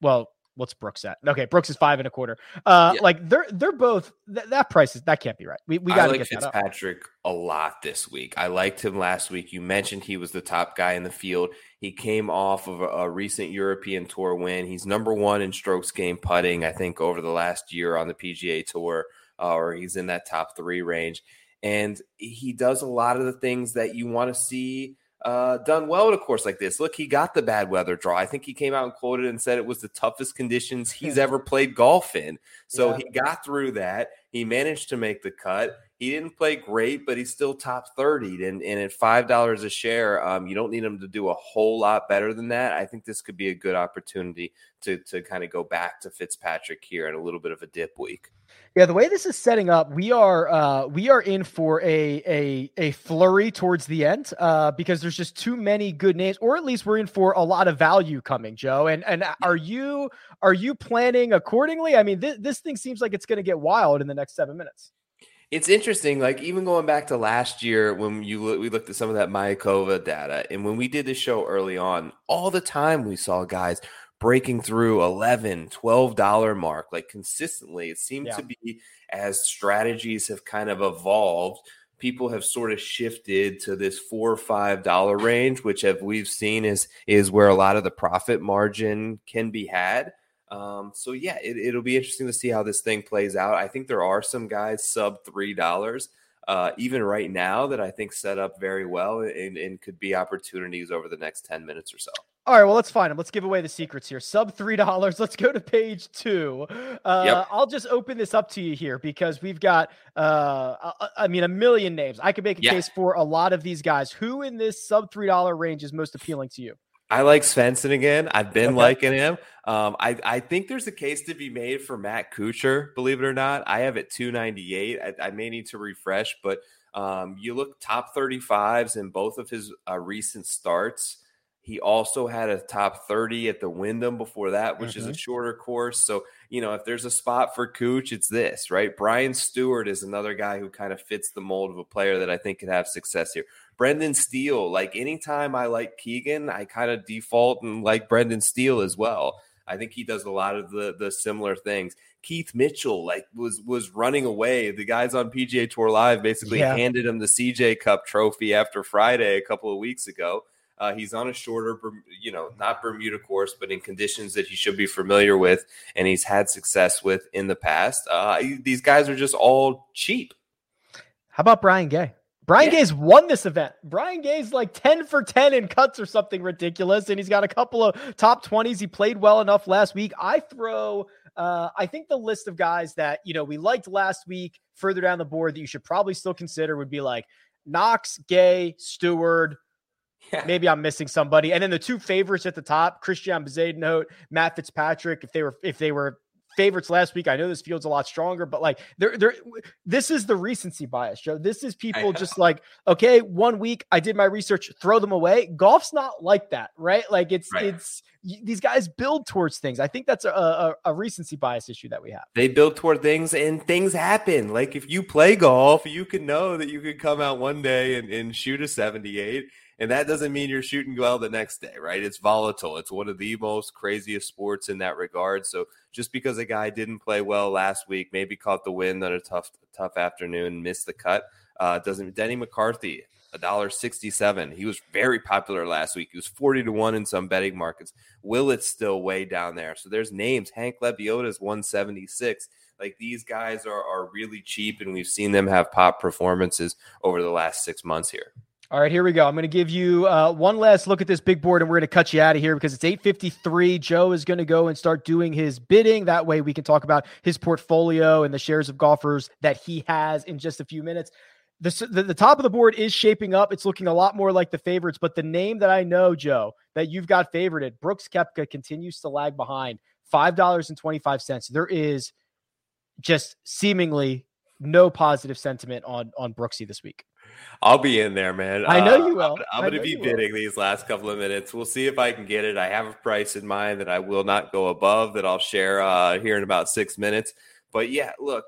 well, what's Brooks at? Okay, Brooks is five and a quarter. Uh, yeah. like they're they're both th- that price is that can't be right. We we got to like get Fitzpatrick a lot this week. I liked him last week. You mentioned he was the top guy in the field. He came off of a, a recent European Tour win. He's number one in strokes gained putting. I think over the last year on the PGA Tour, uh, or he's in that top three range. And he does a lot of the things that you want to see uh, done well at a course like this. Look, he got the bad weather draw. I think he came out and quoted and said it was the toughest conditions he's ever played golf in. So yeah. he got through that. He managed to make the cut. He didn't play great, but he's still top 30. And, and at $5 a share, um, you don't need him to do a whole lot better than that. I think this could be a good opportunity to, to kind of go back to Fitzpatrick here in a little bit of a dip week. Yeah, the way this is setting up, we are uh, we are in for a a a flurry towards the end uh, because there's just too many good names, or at least we're in for a lot of value coming, Joe. And and are you are you planning accordingly? I mean, this this thing seems like it's going to get wild in the next seven minutes. It's interesting, like even going back to last year when you we looked at some of that Mayakoba data, and when we did the show early on, all the time we saw guys breaking through 11 12 dollar mark like consistently it seemed yeah. to be as strategies have kind of evolved people have sort of shifted to this four or five dollar range which have we've seen is is where a lot of the profit margin can be had um, so yeah it, will be interesting to see how this thing plays out i think there are some guys sub three dollars uh, even right now that i think set up very well and, and could be opportunities over the next 10 minutes or so all right, well, let's find them. Let's give away the secrets here. Sub three dollars. Let's go to page two. Uh, yep. I'll just open this up to you here because we've got, uh, I mean, a million names. I could make a yeah. case for a lot of these guys. Who in this sub three dollar range is most appealing to you? I like Svensson again. I've been okay. liking him. Um, I, I think there's a case to be made for Matt Kuchar. Believe it or not, I have it 298. I, I may need to refresh, but um, you look top 35s in both of his uh, recent starts. He also had a top 30 at the Wyndham before that, which mm-hmm. is a mm-hmm. shorter course. So, you know, if there's a spot for Cooch, it's this, right? Brian Stuard is another guy who kind of fits the mold of a player that I think could have success here. Brendan Steele, like anytime I like Keegan, I kind of default and like Brendan Steele as well. I think he does a lot of the the similar things. Keith Mitchell like was was running away. The guys on PGA Tour Live basically yeah. handed him the CJ Cup trophy after Friday a couple of weeks ago. Uh, he's on a shorter, you know, not Bermuda course, but in conditions that he should be familiar with and he's had success with in the past. Uh, these guys are just all cheap. How about Brian Gay? Brian yeah. Gay's won this event. Brian Gay's like 10 for 10 in cuts or something ridiculous. And he's got a couple of top 20s. He played well enough last week. I throw, uh, I think the list of guys that, you know, we liked last week further down the board that you should probably still consider would be like Knox, Gay, Stuard, yeah. Maybe I'm missing somebody. And then the two favorites at the top, Christiaan Bezuidenhout, Matt Fitzpatrick, if they were if they were favorites last week. I know this field's a lot stronger, but like they're they're this is the recency bias, Joe. This is people just like, okay, one week I did my research, throw them away. Golf's not like that, right? Like it's right. it's these guys build towards things. I think that's a, a, a, recency bias issue that we have. They build toward things and things happen. Like if you play golf, you can know that you could come out one day and, and shoot a 78 and that doesn't mean you're shooting well the next day, right? It's volatile. It's one of the most craziest sports in that regard. So just because a guy didn't play well last week, maybe caught the wind on a tough, tough afternoon, missed the cut, uh, doesn't. Denny McCarthy, a dollar sixty-seven. He was very popular last week. He was forty to one in some betting markets. Willett's still way down there. So there's names. Hank Lebioda is one seventy-six. Like these guys are are really cheap, and we've seen them have pop performances over the last six months here. All right, here we go. I'm going to give you uh, one last look at this big board, and we're going to cut you out of here because it's 8:53. Joe is going to go and start doing his bidding. That way, we can talk about his portfolio and the shares of golfers that he has in just a few minutes. The, the, the top of the board is shaping up. It's looking a lot more like the favorites, but the name that I know, Joe, that you've got favorited, Brooks Koepka, continues to lag behind. Five dollars and twenty five cents. There is just seemingly no positive sentiment on on Brooksy this week. I'll be in there, man. I know uh, you will. I'm, I'm going to be bidding will. these last couple of minutes. We'll see if I can get it. I have a price in mind that I will not go above that I'll share uh, here in about six minutes. But yeah, look,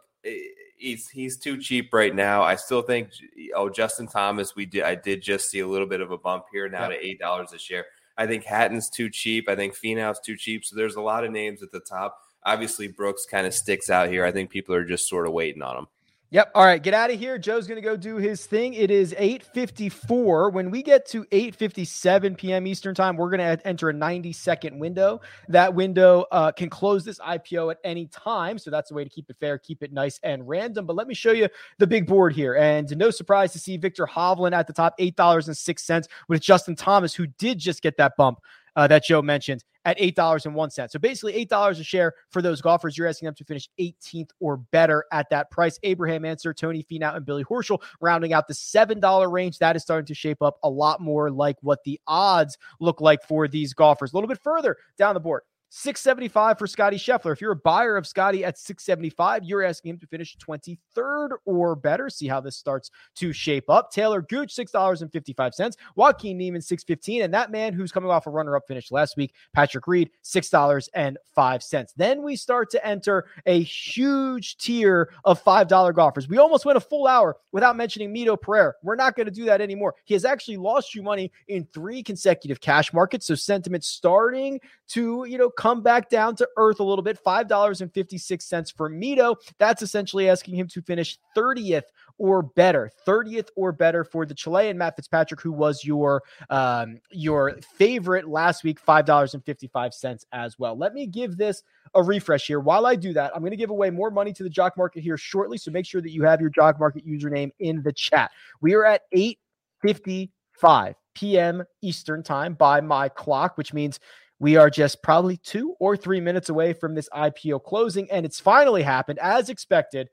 he's he's too cheap right now. I still think. Oh, Justin Thomas, we did. I did just see a little bit of a bump here now yep. to eight dollars a share. I think Hatton's too cheap. I think Finau's too cheap. So there's a lot of names at the top. Obviously, Brooks kind of sticks out here. I think people are just sort of waiting on him. Yep. All right, get out of here. Joe's going to go do his thing. It is 8:54. When we get to 8:57 p.m. Eastern Time, we're going to enter a 90-second window. That window uh, can close this IPO at any time, so that's a way to keep it fair, keep it nice and random. But let me show you the big board here, and no surprise to see Viktor Hovland at the top, eight dollars and six cents, with Justin Thomas, who did just get that bump uh, that Joe mentioned at $8.01. So basically $8 a share for those golfers. You're asking them to finish 18th or better at that price. Abraham Ancer, Tony Finau, and Billy Horschel rounding out the $7 range. That is starting to shape up a lot more like what the odds look like for these golfers. A little bit further down the board. 675 for Scotty Scheffler. If you're a buyer of Scotty at 675, you're asking him to finish 23rd or better. See how this starts to shape up. Talor Gooch, $6.55. Joaquin Niemann, 615 And that man who's coming off a runner-up finish last week, Patrick Reed, $6.05. Then we start to enter a huge tier of $5 golfers. We almost went a full hour without mentioning Mito Pereira. We're not going to do that anymore. He has actually lost you money in three consecutive cash markets. So sentiment starting to, you know, come back down to earth a little bit. $5.56 for Mito. That's essentially asking him to finish 30th or better, 30th or better for the Chilean Matt Fitzpatrick, who was your um, your favorite last week, $5.55 as well. Let me give this a refresh here. While I do that, I'm going to give away more money to the Jock Market here shortly. So make sure that you have your Jock Market username in the chat. We are at 855 p.m. Eastern time by my clock, which means we are just probably two or three minutes away from this IPO closing, and it's finally happened as expected.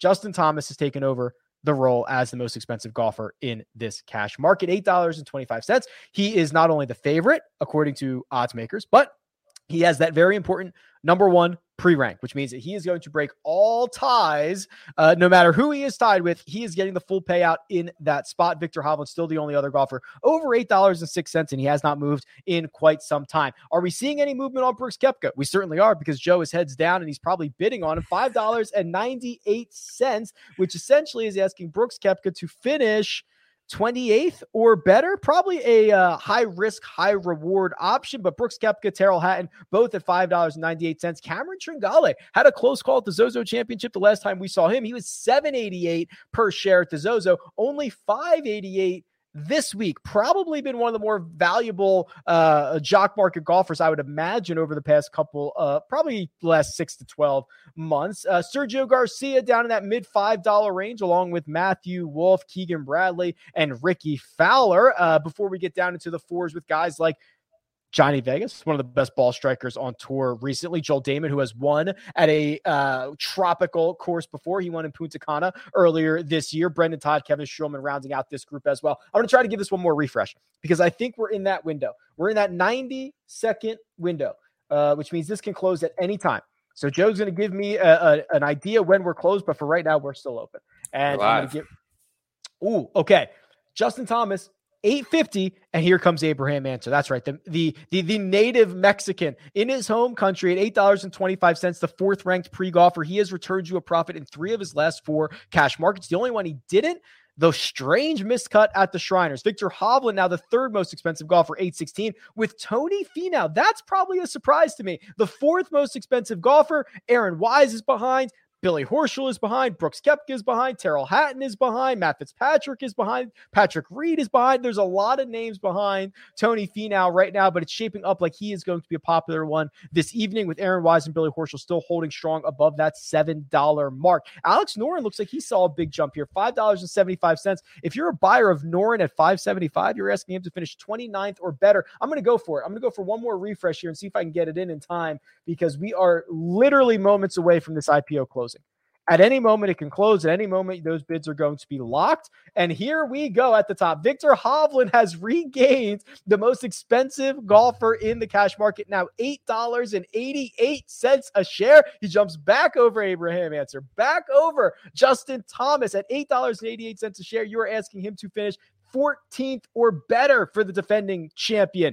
Justin Thomas has taken over the role as the most expensive golfer in this cash market, $8.25. He is not only the favorite, according to odds makers, but he has that very important number one pre-rank, which means that he is going to break all ties. Uh, no matter who he is tied with, he is getting the full payout in that spot. Viktor Hovland still the only other golfer over eight dollars and he has not moved in quite some time. Are we seeing any movement on Brooks Koepka? We certainly are because Joe is heads down and he's probably bidding on him five dollars and ninety eight cents, which essentially is asking Brooks Koepka to finish 28th or better. Probably a uh, high risk, high reward option. But Brooks Koepka, Tyrrell Hatton, both at $5.98. Cameron Tringale had a close call at the Zozo Championship the last time we saw him. He was 788 per share at the Zozo, only 588 this week. Probably been one of the more valuable uh, jock market golfers, I would imagine, over the past couple, uh, probably last six to 12 months. Uh, Sergio Garcia down in that mid $5 range, along with Matthew Wolff, Keegan Bradley, and Rickie Fowler. Uh, before we get down into the fours with guys like Johnny Vegas, one of the best ball strikers on tour recently. Joel Dahmen, who has won at a uh, tropical course before. He won in Punta Cana earlier this year. Brendon Todd, Kevin Streelman rounding out this group as well. I'm going to try to give this one more refresh because I think we're in that window. We're in that 90 second window, uh, which means this can close at any time. So Joe's going to give me a, a, an idea when we're closed, but for right now, we're still open. And I'm going to give, ooh, okay. Justin Thomas 850 and here comes abraham ancer that's right the, the the the native mexican in his home country at $8.25 the fourth ranked pre-golfer he has returned you a profit in three of his last four cash markets the only one he didn't the strange miscut at the Shriners. Viktor Hovland, now the third most expensive golfer, 816, with Tony Finau. That's probably a surprise to me. The fourth most expensive golfer, Aaron Wise is behind. Billy Horschel is behind. Brooks Koepka is behind. Tyrrell Hatton is behind. Matt Fitzpatrick is behind. Patrick Reed is behind. There's a lot of names behind Tony Finau right now, but it's shaping up like he is going to be a popular one this evening with Aaron Wise and Billy Horschel still holding strong above that $7 mark. Alex Noren looks like he saw a big jump here, $5.75. If you're a buyer of Noren at 575, you're asking him to finish 29th or better. I'm going to go for it. I'm going to go for one more refresh here and see if I can get it in in time because we are literally moments away from this IPO close. At any moment, it can close. At any moment, those bids are going to be locked. And here we go at the top. Viktor Hovland has regained the most expensive golfer in the cash market now, $8.88 a share. He jumps back over Abraham Ancer, back over Justin Thomas at $8.88 a share. You are asking him to finish 14th or better for the defending champion.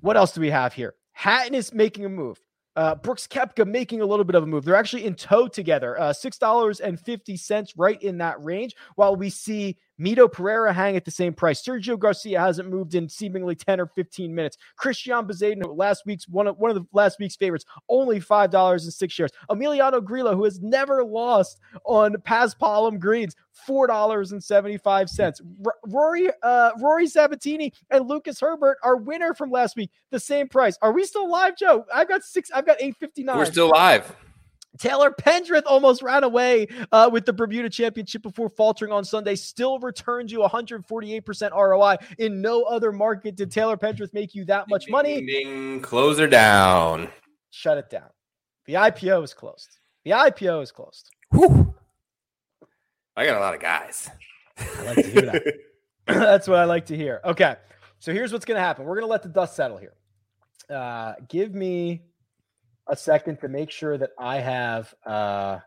What else do we have here? Hatton is making a move. Uh, Brooks Koepka making a little bit of a move. They're actually in tow together. Uh, $6.50 right in that range. While we see Mito Pereira hang at the same price. Sergio Garcia hasn't moved in seemingly 10 or 15 minutes. Christiaan Bezuidenhout, last week's one of one of the last week's favorites, only five dollars and six shares. Emiliano Grillo, who has never lost on Paz Paspalum greens, four dollars and seventy five cents. R- Rory uh, Rory Sabatini and Lucas Herbert, our winner from last week, the same price. Are we still live, Joe? I've got six. I've got eight fifty nine. We're still live. Taylor Pendrith almost ran away uh, with the Bermuda Championship before faltering on Sunday. Still returned you 148% ROI. In no other market did Taylor Pendrith make you that much Ding, money. Ding, ding. Close her down. Shut it down. The IPO is closed. The IPO is closed. Whew. I got a lot of guys. I like to hear that. <laughs> <clears throat> That's what I like to hear. Okay. So here's what's going to happen. We're going to let the dust settle here. Uh, give me a second to make sure that I have uh,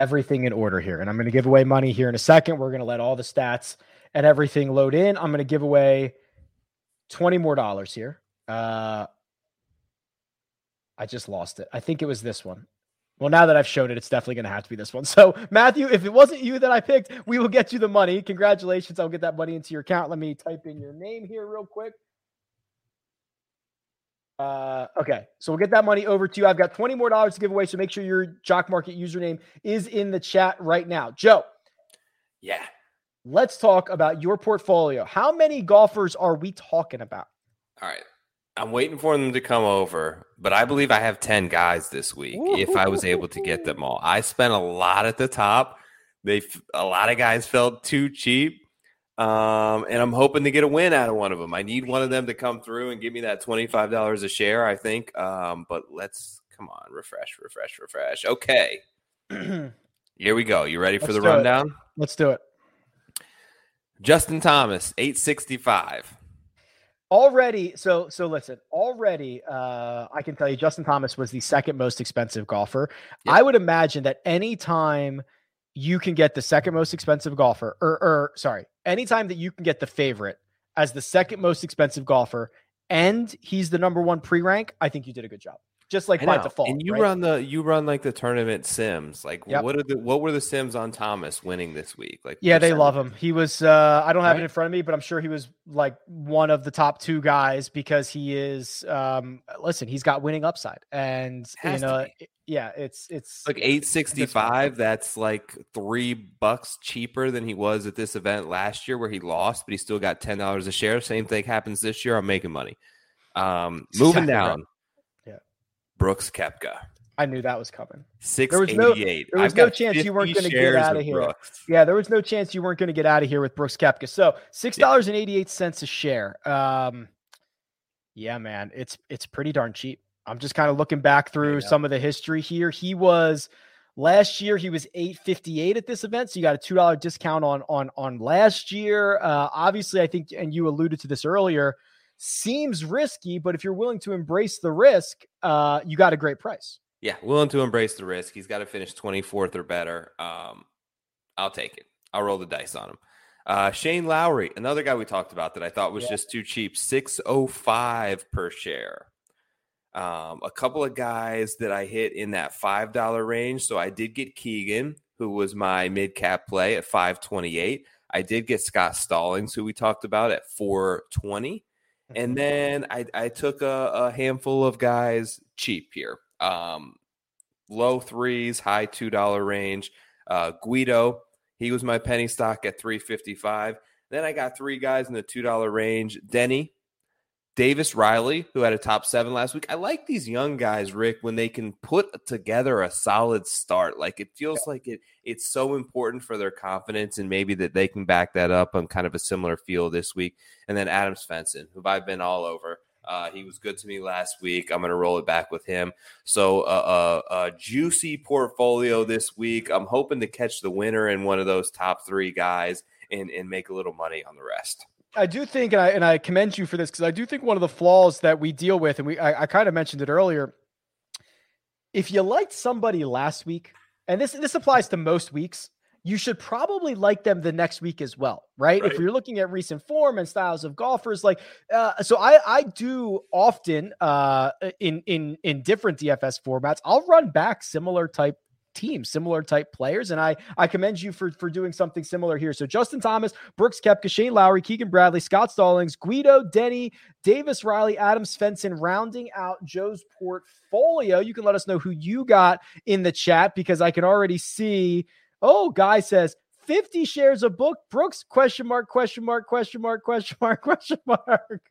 everything in order here. And I'm going to give away money here in a second. We're going to let all the stats and everything load in. I'm going to give away 20 more dollars here. Uh, I just lost it. I think it was this one. Well, now that I've shown it, it's definitely going to have to be this one. <laughs> So, Matthew, if it wasn't you that I picked, we will get you the money. Congratulations. I'll get that money into your account. Let me type in your name here real quick. Uh, okay, so we'll get that money over to you. I've got 20 more dollars to give away, so make sure your Jock Market username is in the chat right now. Joe, Yeah. let's talk about your portfolio. How many golfers are we talking about? All right. I'm waiting for them to come over, but I believe I have 10 guys this week if I was able to get them all. I spent a lot at the top. They a lot of guys felt too cheap. Um, and I'm hoping to get a win out of one of them. I need one of them to come through and give me that $25 a share, I think. Um, but let's come on, refresh, refresh, refresh. Okay. <clears throat> Here we go. You ready for Let's the do it. rundown? Let's do it. Justin Thomas, 865. Already, so so listen. Already, uh, I can tell you, Justin Thomas was the second most expensive golfer. Yep. I would imagine that anytime you can get the second most expensive golfer, or, or sorry, anytime that you can get the favorite as the second most expensive golfer, and he's the number one pre-rank, I think you did a good job. Just like by default. And you right? run the you run like the tournament sims. Like Yep. what are the what were the sims on Thomas winning this week? Like Yeah, they love him. He was uh I don't have it in front of me, but I'm sure he was like one of the top two guys because he is um listen, he's got winning upside. And you Has know, yeah, it's it's Like eight sixty five. That's like three bucks cheaper than he was at this event last year, where he lost, but he still got ten dollars a share. Same thing happens this year. I'm making money. Um, moving down. Brooks Koepka, I knew that was coming. six was no- eighty eight. there was no chance you weren't gonna get outta here. Yeah, there was no chance you weren't going to get out of here with Brooks Koepka. So six dollars and eighty eight cents a share. Um, yeah, man, it's it's pretty darn cheap. I'm just kind of looking back through some of the history here. He was last year he was eight fifty eight at this event, so you got a two dollar discount on on on last year. Uh, obviously, I think, and you alluded to this earlier, seems risky, but if you're willing to embrace the risk, uh, you got a great price. Yeah, willing to embrace the risk. He's got to finish 24th or better. Um, I'll take it. I'll roll the dice on him. Uh, Shane Lowry, another guy we talked about that I thought was Yeah. just too cheap, 605 per share. Um, a couple of guys that I hit in that $5 range. So I did get Keegan, who was my mid cap play at 528. I did get Scott Stallings, who we talked about at 420. And then I, I took a, a handful of guys cheap here. Um, low threes, high two dollar range. Uh, Guido, he was my penny stock at three fifty five. Then I got three guys in the two dollar range. Denny, Davis Riley, who had a top seven last week. I like these young guys, Rick, when they can put together a solid start. Like it feels like it it's so important for their confidence and maybe that they can back that up on kind of a similar feel this week. And then Adam Svensson, who I've been all over. Uh, he was good to me last week. I'm going to roll it back with him. So uh, uh, a juicy portfolio this week. I'm hoping to catch the winner in one of those top three guys and, and make a little money on the rest. I do think, and I and I commend you for this because I do think one of the flaws that we deal with, and we I, I kind of mentioned it earlier. If you liked somebody last week, and this this applies to most weeks, you should probably like them the next week as well, right? Right. If you're looking at recent form and styles of golfers, like uh, so, I I do often uh, in in in different DFS formats. I'll run back similar type teams, similar type players. And I I commend you for for doing something similar here. So Justin Thomas, Brooks Koepka, Shane Lowry, Keegan Bradley, Scott Stallings, Guido, Denny, Davis Riley, Adam Svensson, rounding out Joe's portfolio. You can let us know who you got in the chat because I can already see. Oh, guy says 50 shares of book Brooks question mark question mark question mark question mark <laughs> question mark.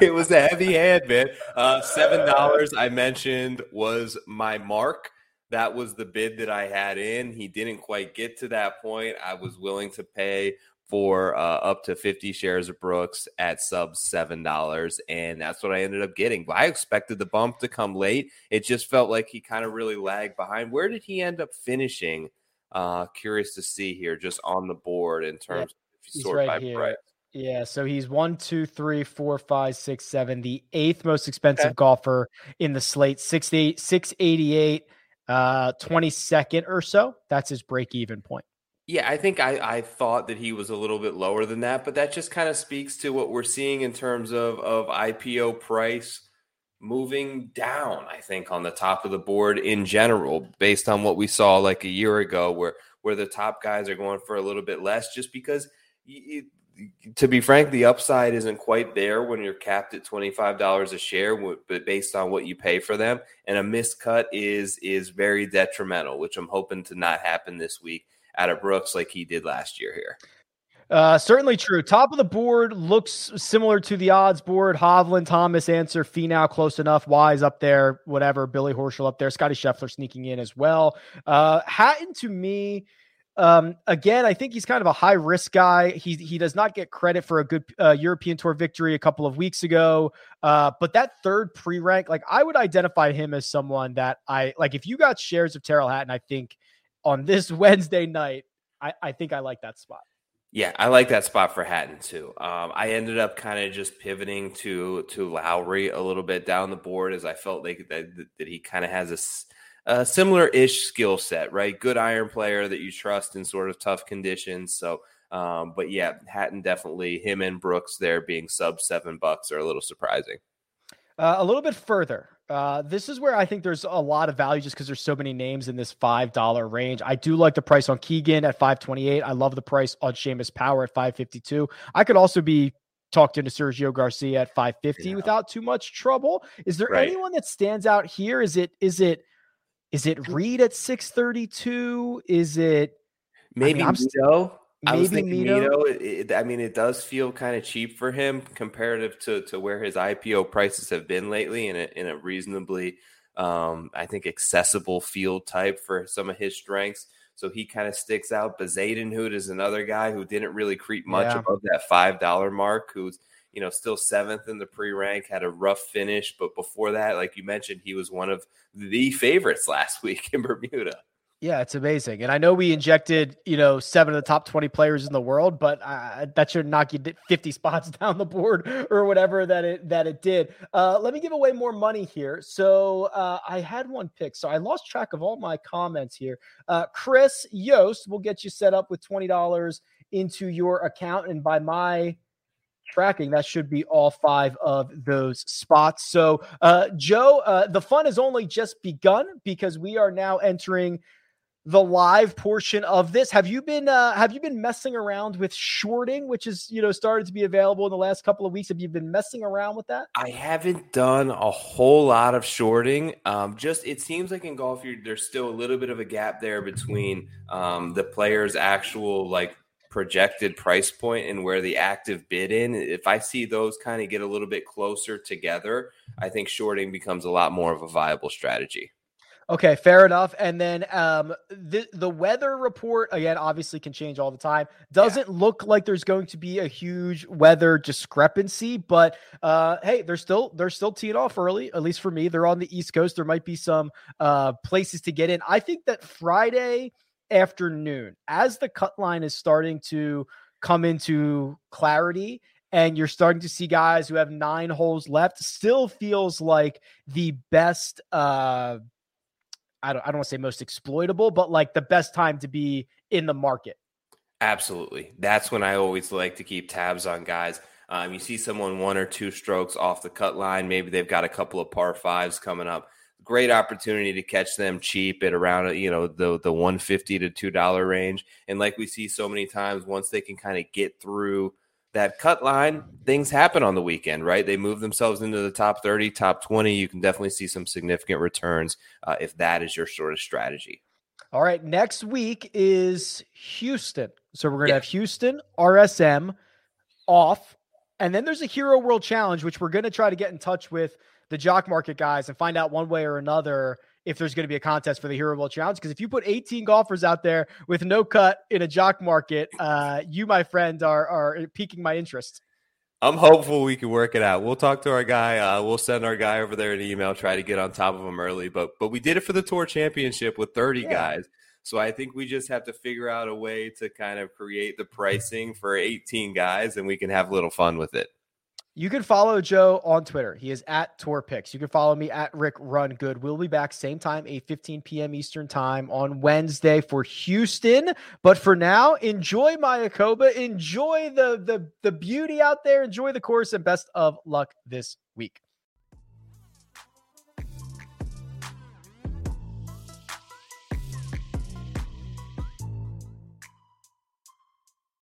it was a heavy hand, man. Uh, seven dollars I mentioned was my mark. That was the bid that I had in. He didn't quite get to that point. I was willing to pay for uh, up to 50 shares of Brooks at sub $7. And that's what I ended up getting. But I expected the bump to come late. It just felt like he kind of really lagged behind. Where did he end up finishing? Uh, curious to see here just on the board in terms yeah, of sort right by here. price. Yeah, so he's one, two, three, four, five, six, seven, the eighth most expensive okay. golfer in the slate, 688, 688 uh 22nd or so. That's his break even point. Yeah, I think I, I thought that he was a little bit lower than that, but that just kind of speaks to what we're seeing in terms of, of IPO price moving down, I think, on the top of the board in general, based on what we saw like a year ago, where where the top guys are going for a little bit less, just because, to be frank, the upside isn't quite there when you're capped at twenty five dollars a share, but based on what you pay for them, and a miscut is is very detrimental, which I'm hoping to not happen this week out of Brooks like he did last year here. Uh, certainly true. Top of the board looks similar to the odds board. Hovland, Thomas, Ancer, Finau close enough. Wise up there, whatever. Billy Horschel up there. Scotty Scheffler sneaking in as well. Uh, Hatton to me, um, again, I think he's kind of a high risk guy. He he does not get credit for a good uh, European Tour victory a couple of weeks ago. Uh, but that third pre rank, like I would identify him as someone that I like. If you got shares of Tyrrell Hatton, I think on this <laughs> Wednesday night, I, I think I like that spot. Yeah, I like that spot for Hatton too. Um, I ended up kind of just pivoting to to Lowry a little bit down the board as I felt like that, that he kind of has a, a similar ish skill set, right? Good iron player that you trust in sort of tough conditions. So, um, but yeah, Hatton definitely him and Brooks there being sub seven bucks are a little surprising. Uh, a little bit further, uh, this is where I think there's a lot of value just because there's so many names in this five dollar range. I do like the price on Keegan at five twenty eight. I love the price on Seamus Power at five fifty two. I could also be talked into Sergio Garcia at five fifty yeah. without too much trouble. Is there right. anyone that stands out here? Is it is it is it Reed at six thirty two? Is it maybe I mean, Mito? I was thinking Mito. Mito it, it, I mean, it does feel kind of cheap for him comparative to to where his IPO prices have been lately, in a in a reasonably, um, I think, accessible field type for some of his strengths. So he kind of sticks out. Bezuidenhout is another guy who didn't really creep much yeah. above that five dollar mark. Who's you know still seventh in the pre rank, had a rough finish, but before that, like you mentioned, he was one of the favorites last <laughs> week in Bermuda. Yeah, it's amazing. And I know we injected, you know, seven of the top 20 players in the world, but uh, that should knock you 50 spots <laughs> down the board or whatever that it that it did. Uh, let me give away more money here. So uh, I had one pick. So I lost track of all my comments here. Uh, Chris Yost will get you set up with $20 into your account. And by my tracking, that should be all five of those spots. So, uh, Joe, uh, the fun has only just begun because we are now entering – the live portion of this. Have you been uh, have you been messing around with shorting, which is you know started to be available in the last couple of weeks? Have you been messing around with that? I haven't done a whole lot of shorting. Um, just it seems like in golf, there's still a little bit of a gap there between um, the player's actual like projected price point and where the active bid in. If I see those kind of get a little bit closer together, I think shorting becomes a lot more of a viable strategy. Okay, fair enough. And then um, the the weather report again obviously can change all the time. Doesn't yeah. look like there's going to be a huge weather discrepancy, but uh, hey, they're still they're still teeing off early. At least for me, they're on the East Coast. There might be some uh, places to get in. I think that Friday afternoon, as the cut line is starting to come into clarity and you're starting to see guys who have nine holes left still feels like the best uh I don't, I don't want to say most exploitable, but like the best time to be in the market. Absolutely. That's when I always like to keep tabs on guys. Um, you see someone one or two strokes off the cut line. Maybe they've got a couple of par fives coming up. Great opportunity to catch them cheap at around you know the the 150 to two dollar range. And like we see so many times, once they can kind of get through that cut line, things happen on the weekend, right? They move themselves into the top 30, top 20. You can definitely see some significant returns uh, if that is your sort of strategy. All right. Next week is Houston. So we're going to yeah. have Houston, RSM off. And then there's a Hero World Challenge, which we're going to try to get in touch with the jock market guys and find out one way or another if there's going to be a contest for the Hero World Challenge. Because if you put 18 golfers out there with no cut in a jock market, uh, you, my friend, are are piquing my interest. I'm hopeful we can work it out. We'll talk to our guy. Uh, we'll send our guy over there an email, try to get on top of him early. But but we did it for the tour championship with 30 yeah. guys. So I think we just have to figure out a way to kind of create the pricing for 18 guys, and we can have a little fun with it. You can follow Joe on Twitter. He is at Tour Picks. You can follow me at Rick Run Good. We'll be back same time, 8 15 p.m. Eastern time on Wednesday for Houston. But for now, enjoy Mayakoba. Enjoy the, the the beauty out there. Enjoy the course and best of luck this week.